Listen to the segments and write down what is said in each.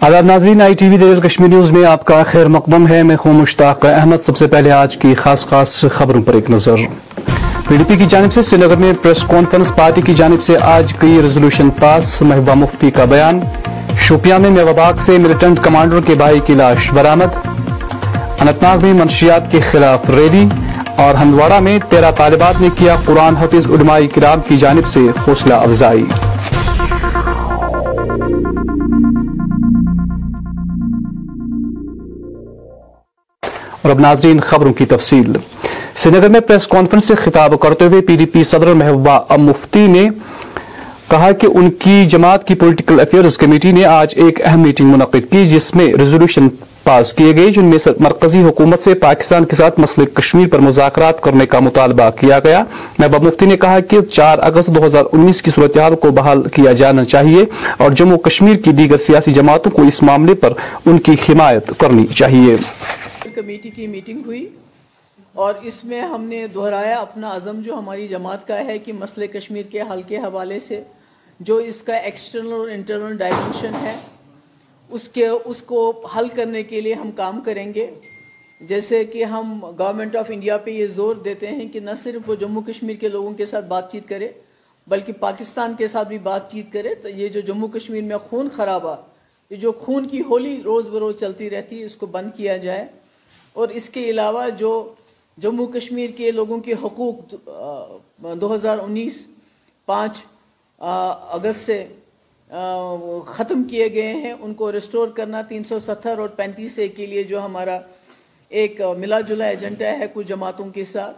آداب ناظرین I T V news میں آپ کا خیر مقدم ہے میں ہوں مشتاق احمد سب سے پہلے آج کی خاص خاص خبروں پر ایک نظر پی ڈی پی کی جانب سے سری نگر میں پریس کانفرنس پارٹی کی جانب سے آج کی ریزولوشن پاس محبہ مفتی کا بیان شوپیاں میں وباغ سے ملیٹنٹ کمانڈر کے بھائی کی لاش برامت انتناگ میں منشیات کے خلاف ریلی اور ہندوارا میں تیرہ طالبات نے کیا قرآن حفظ علماء کرام کی جانب سے حوصلہ افزائی تفصیل سنگر میں پریس کانفرنس سے خطاب کرتے ہوئے پی ڈی پی صدر محبوبہ ان کی جماعت کی پولیٹیکل افیئرز کمیٹی نے آج ایک اہم میٹنگ منعقد کی جس میں ریزولوشن پاس کیے گئے جن میں مرکزی حکومت سے پاکستان کے ساتھ مسئلہ کشمیر پر مذاکرات کرنے کا مطالبہ کیا گیا محبوبہ مفتی نے کہا کہ چار اگست دو ہزار بحال کیا جانا چاہیے اور جموں کشمیر کی دیگر سیاسی جماعتوں کو اس معاملے پر ان کی حمایت کرنی چاہیے کمیٹی کی میٹنگ ہوئی اور اس میں ہم نے دہرایا اپنا عزم جو ہماری جماعت کا ہے کہ مسئلہ کشمیر کے حل کے حوالے سے جو اس کا ایکسٹرنل اور انٹرنل ہے اس کے اس کو حل کرنے کے لیے ہم کام کریں گے جیسے کہ ہم گورنمنٹ آف انڈیا پہ یہ زور دیتے ہیں کہ نہ صرف وہ جموں کشمیر کے لوگوں کے ساتھ بات چیت کرے بلکہ پاکستان کے ساتھ بھی بات چیت کرے تو یہ جو جموں کشمیر میں خون خرابہ یہ جو خون کی ہولی روز بروز چلتی رہتی ہے اس کو بند کیا جائے اور اس کے علاوہ جو جموں کشمیر کے لوگوں کے حقوق دو ہزار انیس پانچ اگست سے ختم کیے گئے ہیں ان کو ریسٹور کرنا تین سو ستر اور پینتیس اے کے لیے جو ہمارا ایک ملا جلا ایجنڈا ہے کچھ جماعتوں کے ساتھ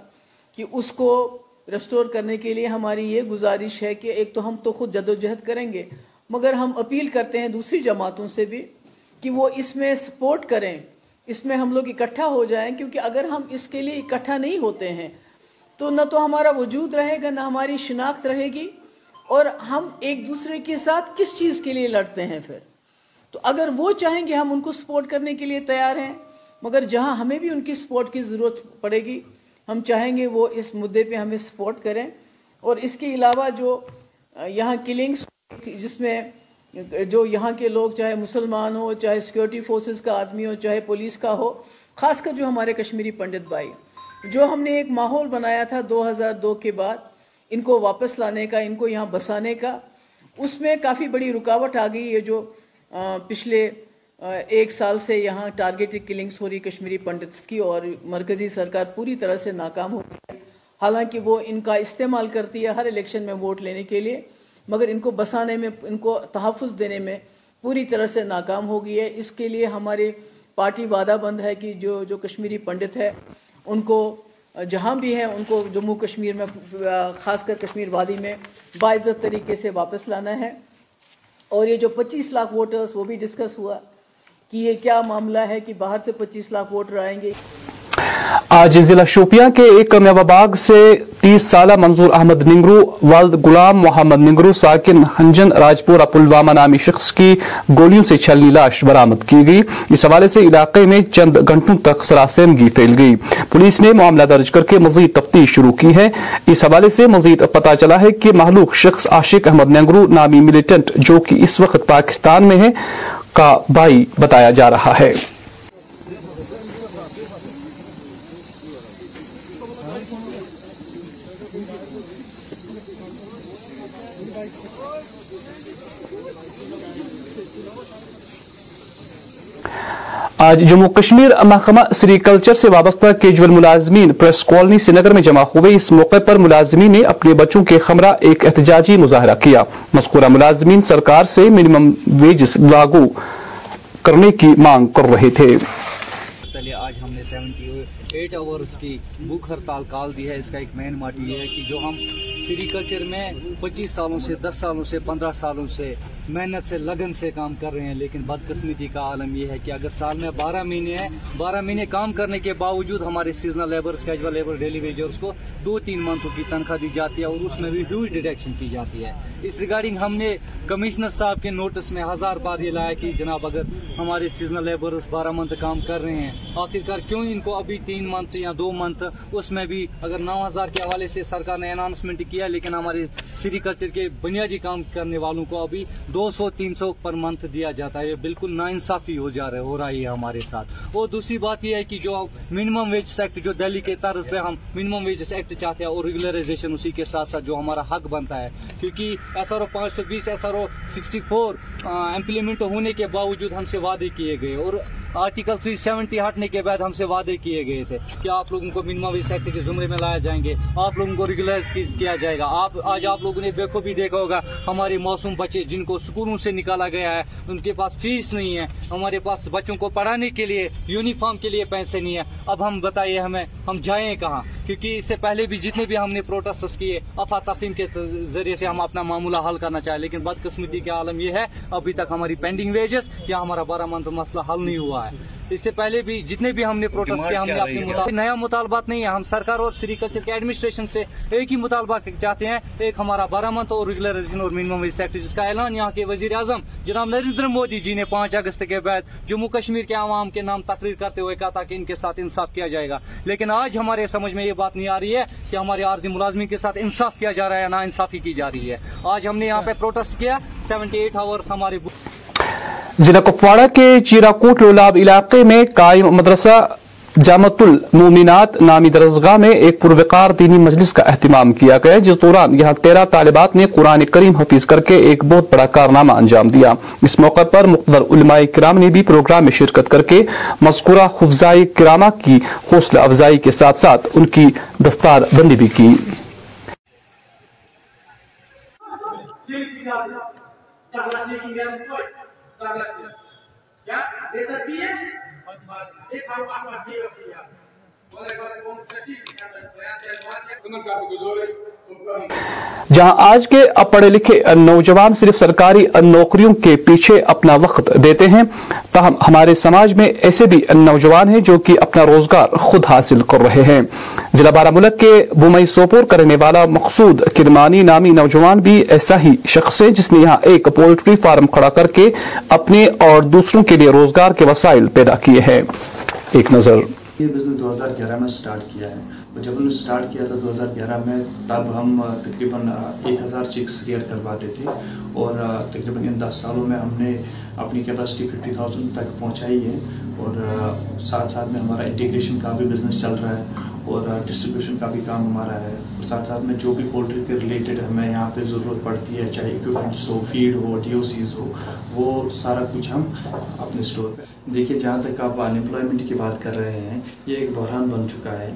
کہ اس کو ریسٹور کرنے کے لیے ہماری یہ گزارش ہے کہ ایک تو ہم تو خود جد و جہد کریں گے مگر ہم اپیل کرتے ہیں دوسری جماعتوں سے بھی کہ وہ اس میں سپورٹ کریں اس میں ہم لوگ اکٹھا ہو جائیں کیونکہ اگر ہم اس کے لیے اکٹھا نہیں ہوتے ہیں تو نہ تو ہمارا وجود رہے گا نہ ہماری شناخت رہے گی اور ہم ایک دوسرے کے ساتھ کس چیز کے لیے لڑتے ہیں پھر تو اگر وہ چاہیں گے ہم ان کو سپورٹ کرنے کے لیے تیار ہیں مگر جہاں ہمیں بھی ان کی سپورٹ کی ضرورت پڑے گی ہم چاہیں گے وہ اس مدعے پہ ہمیں سپورٹ کریں اور اس کے علاوہ جو یہاں کلنگس جس میں جو یہاں کے لوگ چاہے مسلمان ہو چاہے سیکیورٹی فورسز کا آدمی ہو چاہے پولیس کا ہو خاص کر جو ہمارے کشمیری پنڈت بھائی جو ہم نے ایک ماحول بنایا تھا دو ہزار دو کے بعد ان کو واپس لانے کا ان کو یہاں بسانے کا اس میں کافی بڑی رکاوٹ آ گئی یہ جو پچھلے ایک سال سے یہاں ٹارگیٹ کلنگس ہو رہی کشمیری پنڈتس کی اور مرکزی سرکار پوری طرح سے ناکام ہو رہی ہے حالانکہ وہ ان کا استعمال کرتی ہے ہر الیکشن میں ووٹ لینے کے لیے مگر ان کو بسانے میں ان کو تحفظ دینے میں پوری طرح سے ناکام ہو گئی ہے اس کے لیے ہماری پارٹی وعدہ بند ہے کہ جو جو کشمیری پنڈت ہے ان کو جہاں بھی ہیں ان کو جموں کشمیر میں خاص کر کشمیر وادی میں باعزت طریقے سے واپس لانا ہے اور یہ جو پچیس لاکھ ووٹرز وہ بھی ڈسکس ہوا کہ یہ کیا معاملہ ہے کہ باہر سے پچیس لاکھ ووٹر آئیں گے آج ضلع شوپیاں کے ایک میوہ باغ سے تیس سالہ منظور احمد ننگرو والد غلام محمد ننگرو ساکن ہنجن راجپورہ پلوامہ نامی شخص کی گولیوں سے چھلنی لاش برامد کی گئی اس حوالے سے علاقے میں چند گھنٹوں تک سراسیمگی پھیل گئی پولیس نے معاملہ درج کر کے مزید تفتیش شروع کی ہے اس حوالے سے مزید پتا چلا ہے کہ مہلوک شخص عاشق احمد ننگرو نامی ملیٹنٹ جو کہ اس وقت پاکستان میں کا بھائی بتایا جا رہا ہے آج جموں کشمیر محکمہ سری کلچر سے وابستہ کیجول ملازمین پریس کالونی سری نگر میں جمع ہوئے اس موقع پر ملازمین نے اپنے بچوں کے خمرہ ایک احتجاجی مظاہرہ کیا مذکورہ ملازمین سرکار سے منیمم ویجز لاگو کرنے کی مانگ کر رہے تھے نے سیونٹی ایٹ آورس کی بھوک ہڑتال کال دی ہے اس کا ایک مین ماٹو یہ ہے کہ جو ہم سری کلچر میں پچیس سالوں سے دس سالوں سے پندرہ سالوں سے محنت سے لگن سے کام کر رہے ہیں لیکن بدقسمتی کا عالم یہ ہے کہ اگر سال میں بارہ مہینے کام کرنے کے باوجود ہمارے سیزنل لیبر لیبر ویجرز کو دو تین منتھوں کی تنخواہ دی جاتی ہے اور اس میں بھی ہیوج ڈیڈیکشن کی جاتی ہے اس ریگارڈنگ ہم نے کمشنر صاحب کے نوٹس میں ہزار بار یہ لایا کہ جناب اگر ہمارے سیزنل لیبر بارہ منتھ کام کر رہے ہیں آخرکار کیوں ان کو ابھی تین منتھ یا دو منتھ اس میں بھی اگر نو ہزار کے حوالے سے سرکار نے اناؤنسمنٹ کیا لیکن ہمارے سری کلچر کے بنیادی کام کرنے والوں کو ابھی دو سو تین سو پر منتھ دیا جاتا ہے یہ بالکل ناانصافی ہو جا رہا ہے ہمارے ساتھ اور دوسری بات یہ ہے کہ جو منیمم ویجز ایکٹ جو دہلی کے طرز پہ ہم منیمم ویجز ایکٹ چاہتے ہیں اور ریگولرائزیشن اسی کے ساتھ ساتھ جو ہمارا حق بنتا ہے کیونکہ ایس آر او پانچ سو بیس S R O sixty four implement ہونے کے باوجود ہم سے وعدے کیے گئے اور آرٹیکل 370 ہٹنے کے بعد ہم سے وعدے کیے گئے تھے کہ آپ لوگوں کو کو ویس ویسائٹ کے زمرے میں لایا جائیں گے آپ لوگوں کو ریگولائز کیا جائے گا آپ آج آپ لوگوں نے بھی دیکھا ہوگا ہمارے موسم بچے جن کو سکولوں سے نکالا گیا ہے ان کے پاس فیس نہیں ہے ہمارے پاس بچوں کو پڑھانے کے لیے یونیفارم کے لیے پیسے نہیں ہے اب ہم بتائیے ہمیں ہم جائیں کہاں کیونکہ اس سے پہلے بھی جتنے بھی ہم نے پروٹیسٹس کیے افا تفیم کے ذریعے سے ہم اپنا معاملہ حل کرنا چاہے لیکن بدقسمتی کے عالم یہ ہے ابھی تک ہماری پینڈنگ ویجز یا ہمارا بارہ منتھ مسئلہ حل نہیں ہوا ہے اس سے پہلے بھی جتنے بھی ہم نے کیا ہم نے اپنے نیا مطالبات نہیں ہے ہم سرکار اور سری کلچر کے ایڈمنسٹریشن سے ایک ہی مطالبہ چاہتے ہیں ایک ہمارا بارہ منتھ اور ریگولرائزیشن اور منیمم ویج جس کا اعلان یہاں کے وزیر اعظم جناب نریندر مودی جی نے پانچ اگست کے بعد جموں کشمیر کے عوام کے نام تقریر کرتے ہوئے کہا تھا کہ ان کے ساتھ انصاف کیا جائے گا لیکن آج ہمارے سمجھ میں یہ بات نہیں آ رہی ہے کہ ہمارے عارضی ملازمین کے ساتھ انصاف کیا جا رہا ہے نا انصافی کی جا رہی ہے آج ہم نے یہاں پہ پروٹیسٹ کیا سیونٹی ایٹ آورس ہماری ضلع کپواڑہ کے چیراکوٹ لولاب علاقے میں قائم مدرسہ جامت المومنات نامی درسگاہ میں ایک پروکار دینی مجلس کا اہتمام کیا گیا جس دوران یہاں تیرہ طالبات نے قرآن کریم حفیظ کر کے ایک بہت بڑا کارنامہ انجام دیا اس موقع پر مقدر علماء کرام نے بھی پروگرام میں شرکت کر کے مذکورہ خفزائی کرامہ کی حوصلہ افزائی کے ساتھ ساتھ ان کی دستار بندی بھی کی Dengan kami gusuris, جہاں آج کے پڑھے لکھے نوجوان صرف سرکاری نوکریوں کے پیچھے اپنا وقت دیتے ہیں تاہم ہمارے سماج میں ایسے بھی نوجوان ہیں جو کہ اپنا روزگار خود حاصل کر رہے ہیں ضلع بارہ ملک کے بومئی سوپور کرنے والا مقصود کرمانی نامی نوجوان بھی ایسا ہی شخص ہے جس نے یہاں ایک پولٹری فارم کھڑا کر کے اپنے اور دوسروں کے لیے روزگار کے وسائل پیدا کیے ہیں ایک نظر یہ بزنس دو ہزار گیارہ میں اسٹارٹ کیا ہے اور جب ہم نے اسٹارٹ کیا تھا دو ہزار گیارہ میں تب ہم تقریباً ایک ہزار چیکس ریئر کرواتے تھے اور تقریباً ان دس سالوں میں ہم نے اپنی کیپیسٹی ففٹی تھاؤزینڈ تک پہنچائی ہے اور ساتھ ساتھ میں ہمارا انٹیگریشن کا بھی بزنس چل رہا ہے اور ڈسٹریبیوشن کا بھی کام ہمارا ہے اور ساتھ ساتھ میں جو بھی پولٹری کے ریلیٹڈ ہمیں یہاں پہ ضرورت پڑتی ہے چاہے اکوپمنٹس ہو فیڈ ہو ڈی او سیز ہو وہ سارا کچھ ہم اپنے اسٹور دیکھیے جہاں تک آپ انمپلائمنٹ کی بات کر رہے ہیں یہ ایک بحران بن چکا ہے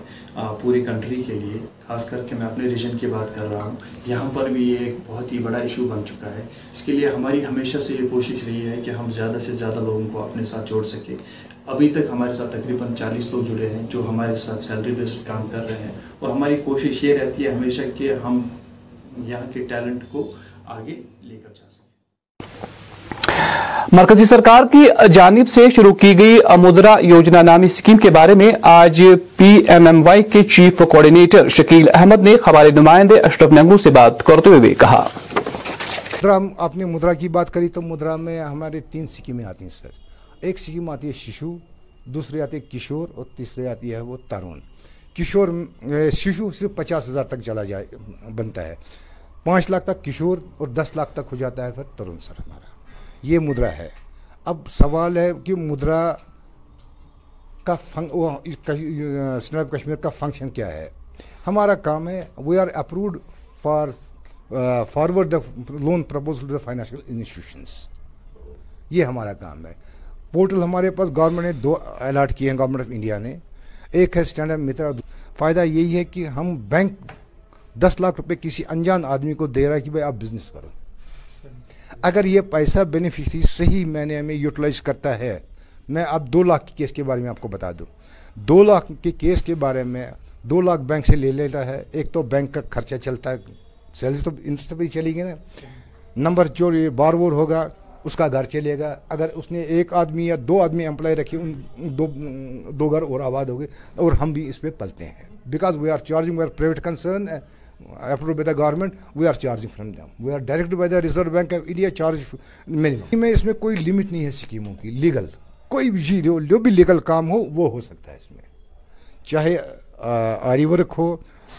پوری کنٹری کے لیے خاص کر کے میں اپنے ریجن کی بات کر رہا ہوں یہاں پر بھی یہ ایک بہت ہی بڑا ایشو بن چکا ہے اس کے لیے ہماری ہمیشہ سے یہ کوشش رہی ہے کہ ہم زیادہ سے زیادہ لوگوں کو اپنے ساتھ جوڑ سکیں ابھی تک ہمارے ساتھ تقریباً چالیس لوگ جڑے ہیں جو ہمارے ساتھ سیلری بیسڈ کام کر رہے ہیں اور ہماری کوشش یہ رہتی ہے ہمیشہ کہ ہم یہاں کے ٹیلنٹ کو آگے لے کر جا سکیں مرکزی سرکار کی جانب سے شروع کی گئی مدرہ یوجنا نامی سکیم کے بارے میں آج پی ایم ایم وائی کے چیف کوارڈینیٹر شکیل احمد نے خبر نمائندے اشرف نگو سے بات کرتے ہوئے کہا ہم آپ نے مدرہ کی بات کری تو مدرہ میں ہمارے تین سکیمیں آتی ہیں سر ایک سکیم آتی ہے شیشو دوسری آتی ہے کشور اور تیسری آتی ہے وہ ترون کشور شیشو صرف پچاس ہزار تک جلا جائے بنتا ہے پانچ لاکھ تک کشور اور دس لاکھ تک ہو جاتا ہے پھر ترون سر ہمارا یہ مدرا ہے اب سوال ہے کہ مدرا کا اسنیپ کشمیر کا فنکشن کیا ہے ہمارا کام ہے we are approved for forward the loan the financial institutions یہ ہمارا کام ہے پورٹل ہمارے پاس گورنمنٹ نے دو الاٹ کیے ہیں گورنمنٹ آف انڈیا نے ایک ہے اپ متر فائدہ یہی ہے کہ ہم بینک دس لاکھ روپے کسی انجان آدمی کو دے رہا ہے کہ بھائی آپ بزنس کرو اگر یہ پیسہ بینیفیشری صحیح میں نے ہمیں یوٹیلائز کرتا ہے میں اب دو لاکھ کے کیس کے بارے میں آپ کو بتا دوں دو لاکھ کے کیس کے بارے میں دو لاکھ بینک سے لے لیتا ہے ایک تو بینک کا خرچہ چلتا ہے سیلری تو انٹرسٹ پہ چلی گئی نا نمبر جو بار وور ہوگا اس کا گھر چلے گا اگر اس نے ایک آدمی یا دو آدمی امپلائی رکھی ان دو دو گھر اور آباد ہو گئے اور ہم بھی اس پہ پلتے ہیں because we are charging we are private concern approved by the government we are charging from them we are direct by the Reserve Bank of India charge minimum میں اس میں کوئی لمٹ نہیں ہے اسکیموں کی لیگل کوئی بھی جی جو بھی لیگل کام ہو وہ ہو سکتا ہے اس میں چاہے آری ورک ہو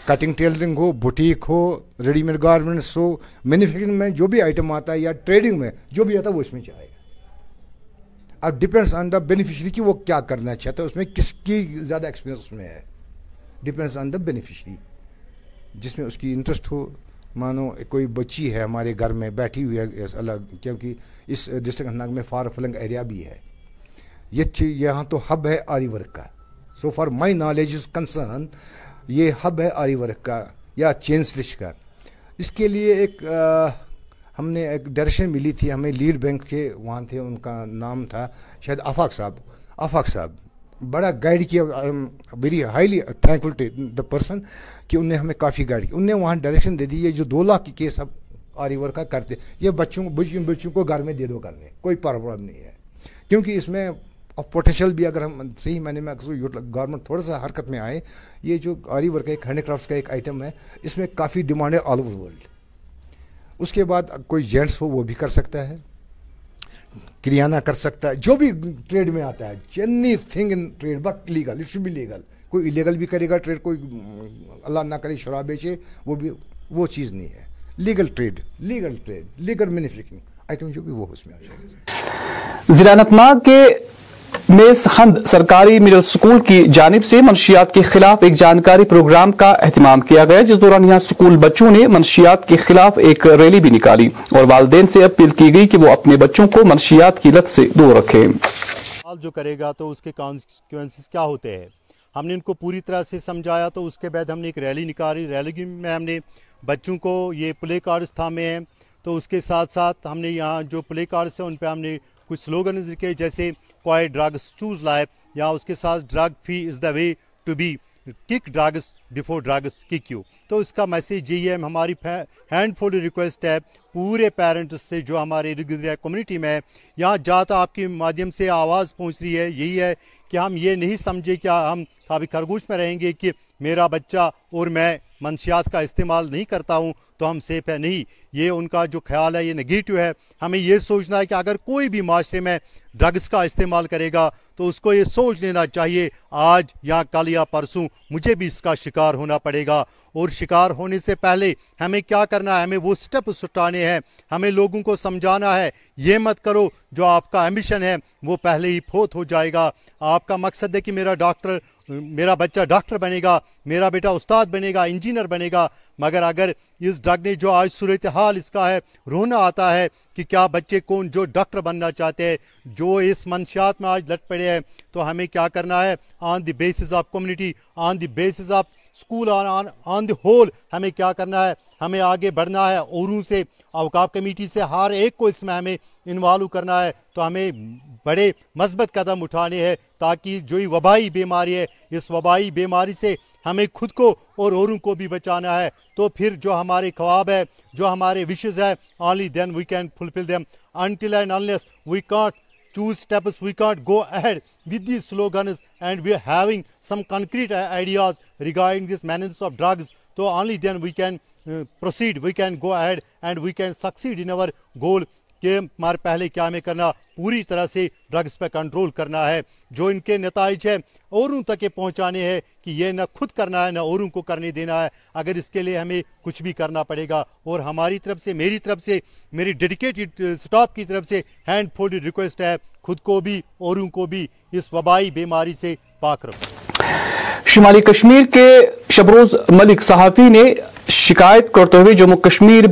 کٹنگ ٹیلرنگ ہو بوٹیک ہو ریڈی میڈ گارمنٹس ہو مینوفیکچرنگ میں جو بھی آئٹم آتا ہے یا ٹریڈنگ میں جو بھی آتا ہے وہ اس میں چاہے گا اب ڈپینڈس آن دا بینیفیشری کی وہ کیا کرنا چاہتا ہے اس میں کس کی زیادہ ایکسپیرینس اس میں ہے ڈپینڈس آن دا بینیفیشری جس میں اس کی انٹرسٹ ہو مانو کوئی بچی ہے ہمارے گھر میں بیٹھی ہوئی ہے الگ کیونکہ اس ڈسٹرکٹ ناگ میں فار فلنگ ایریا بھی ہے یہاں تو ہب ہے آری ورک کا so far my knowledge is concern یہ ہب ہے آری ورک کا یا چین سلش کا اس کے لیے ایک ہم نے ایک ڈائریکشن ملی تھی ہمیں لیڈ بینک کے وہاں تھے ان کا نام تھا شاید آفاق صاحب آفاق صاحب بڑا گائیڈ کیا very highly thankful to the person کہ انہوں نے ہمیں کافی گائیڈ کی انہوں نے وہاں ڈائریکشن دے دی یہ جو دو لاکھ کی کیس اب آری ورک کا کرتے یہ بچوں کو گھر میں دے دو کرنے کوئی پرابلم نہیں ہے کیونکہ اس میں اور پوٹینشیل بھی اگر ہم صحیح معنی میں گورنمنٹ تھوڑا سا حرکت میں آئے یہ جو آری ورک ایک ہینڈی کرافٹس کا ایک آئٹم ہے اس میں کافی ڈیمانڈ ہے آل اوور ورلڈ اس کے بعد کوئی جینٹس ہو وہ بھی کر سکتا ہے کریانہ کر سکتا ہے جو بھی ٹریڈ میں آتا ہے any thing in trade but legal it should بھی لیگل کوئی الیگل بھی کرے گا ٹریڈ کوئی اللہ نہ کرے شراب بیچے وہ بھی وہ چیز نہیں ہے legal trade legal trade legal manufacturing item جو بھی وہ اس میں آ جائے گا زیرانت ماہ کے میز ہند سرکاری مڈل سکول کی جانب سے منشیات کے خلاف ایک جانکاری پروگرام کا اہتمام کیا گیا جس دوران یہاں سکول بچوں نے منشیات کے خلاف ایک ریلی بھی نکالی اور والدین سے اپیل کی گئی کہ وہ اپنے بچوں کو منشیات کی لت سے دور رکھیں جو کرے گا تو اس کے کیا ہوتے ہیں ہم نے ان کو پوری طرح سے سمجھایا تو اس کے بعد ہم نے ایک ریلی نکالی ریلی میں ہم نے بچوں کو یہ پلے ہیں تو اس کے ساتھ ساتھ ہم نے یہاں جو پلے کارڈس ہیں ان پہ ہم نے کچھ سلوگنز لکھے جیسے کوائے ڈرگس چوز لائے یا اس کے ساتھ drug free is the way to be kick drugs before drugs kick you تو اس کا میسیج یہی ہے ہماری ہینڈ فلڈ ریکویسٹ ہے پورے پیرنٹس سے جو ہمارے گھر کمیونٹی میں ہے یہاں جاتا آپ کے مادھیم سے آواز پہنچ رہی ہے یہی ہے کہ ہم یہ نہیں سمجھے کہ ہم کافی خرگوش میں رہیں گے کہ میرا بچہ اور میں منشیات کا استعمال نہیں کرتا ہوں تو ہم سیف ہے نہیں یہ ان کا جو خیال ہے یہ نگیٹو ہے ہمیں یہ سوچنا ہے کہ اگر کوئی بھی معاشرے میں ڈرگز کا استعمال کرے گا تو اس کو یہ سوچ لینا چاہیے آج یا کل یا پرسوں مجھے بھی اس کا شکار ہونا پڑے گا اور شکار ہونے سے پہلے ہمیں کیا کرنا ہے ہمیں وہ سٹپ اٹھانے ہیں ہمیں لوگوں کو سمجھانا ہے یہ مت کرو جو آپ کا ایمبیشن ہے وہ پہلے ہی پھوت ہو جائے گا آپ کا مقصد ہے کہ میرا ڈاکٹر میرا بچہ ڈاکٹر بنے گا میرا بیٹا استاد بنے گا انجینئر بنے گا مگر اگر اس ڈرگ نے جو آج صورتحال اس کا ہے رونا آتا ہے کہ کیا بچے کون جو ڈاکٹر بننا چاہتے ہیں جو اس منشیات میں آج لٹ پڑے ہیں تو ہمیں کیا کرنا ہے on the basis of community on the basis of school on on on the whole ہمیں کیا کرنا ہے ہمیں آگے بڑھنا ہے اوروں سے اوقاف کمیٹی سے ہر ایک کو اس میں ہمیں انوالو کرنا ہے تو ہمیں بڑے مثبت قدم اٹھانے ہیں تاکہ جو وبائی بیماری ہے اس وبائی بیماری سے ہمیں خود کو اور اوروں کو بھی بچانا ہے تو پھر جو ہمارے خواب ہے جو ہمارے وشز ہیں only then we can fulfil them until and we can't two steps, we can't go ahead with these slogans, and we are having some concrete uh, ideas regarding this menace of drugs. So only then we can uh, proceed, we can go ahead and we can succeed in our goal کہ ہمارے پہلے کیا میں کرنا پوری طرح سے drugs پہ کنٹرول کرنا ہے جو ان کے نتائج ہیں اوروں تک یہ پہنچانے ہیں کہ یہ نہ خود کرنا ہے نہ اوروں کو کرنے دینا ہے اگر اس کے لیے ہمیں کچھ بھی کرنا پڑے گا اور ہماری طرف سے میری طرف سے میری ڈیڈیکیٹڈ سٹاپ کی طرف سے ہینڈ فولڈ ریکویسٹ ہے خود کو بھی اوروں کو بھی اس وبائی بیماری سے پاک رکھو شمالی کشمیر کے شبروز ملک صحافی نے شکایت کرتے ہوئے جموں کشمیر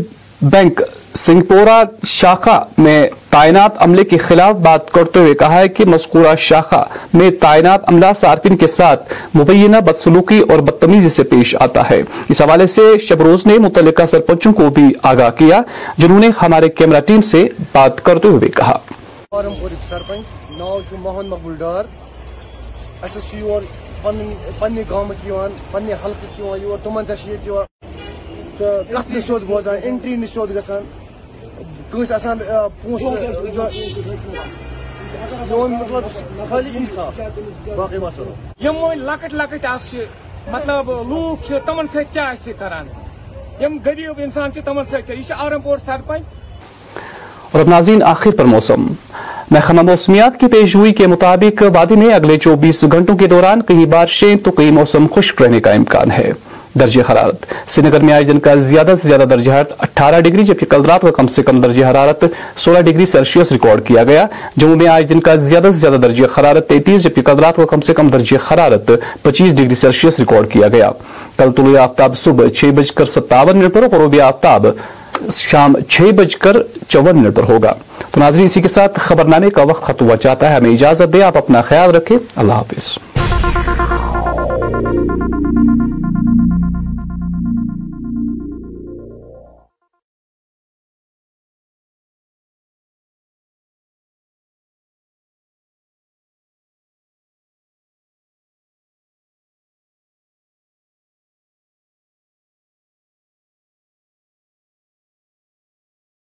بینک سنگپورہ شاخہ میں تعینات عملے کے خلاف بات کرتے ہوئے کہا ہے کہ مذکورہ شاخہ میں تعینات عملہ صارفین کے ساتھ مبینہ بدسلوکی اور بدتمیزی سے پیش آتا ہے اس حوالے سے شبروز نے متعلقہ سرپنچوں کو بھی آگاہ کیا جنہوں نے ہمارے کیمرہ ٹیم سے بات کرتے ہوئے مقبول ڈار لکھ نسیود بوزان انٹری نسیود گسان کس آسان پونس یون مطلب خالی انسا باقی بات سرو یم وہ لکٹ لکٹ آکش مطلب لوگ چھے تمن سے کیا ایسی کران یم غریب انسان چھے تمن سے کیا ایسی آرم پور سرپنچ پائیں اور ناظرین آخر پر موسم محکمہ موسمیات کی پیش ہوئی کے مطابق وادی میں اگلے چوبیس گھنٹوں کے دوران کہیں بارشیں تو کئی موسم خشک رہنے کا امکان ہے درجہ حرارت سری نگر میں جبکہ کل رات کا کم سے کم درجہ حرارت سولہ ڈگری سیلسیس ریکارڈ کیا گیا جموں میں آج دن کا کا زیادہ زیادہ سے درجہ حرارت جبکہ کل رات کم سے کم درجہ حرارت پچیس ڈگری سیلسیس ریکارڈ کیا گیا کل طلوع آفتاب صبح چھ بج کر ستاون منٹ پر غروب آفتاب شام چھ بج کر چون منٹ پر ہوگا تو ناظرین اسی کے ساتھ خبرنامے کا وقت ختم چاہتا ہے ہمیں اجازت دے آپ اپنا خیال رکھیں اللہ حافظ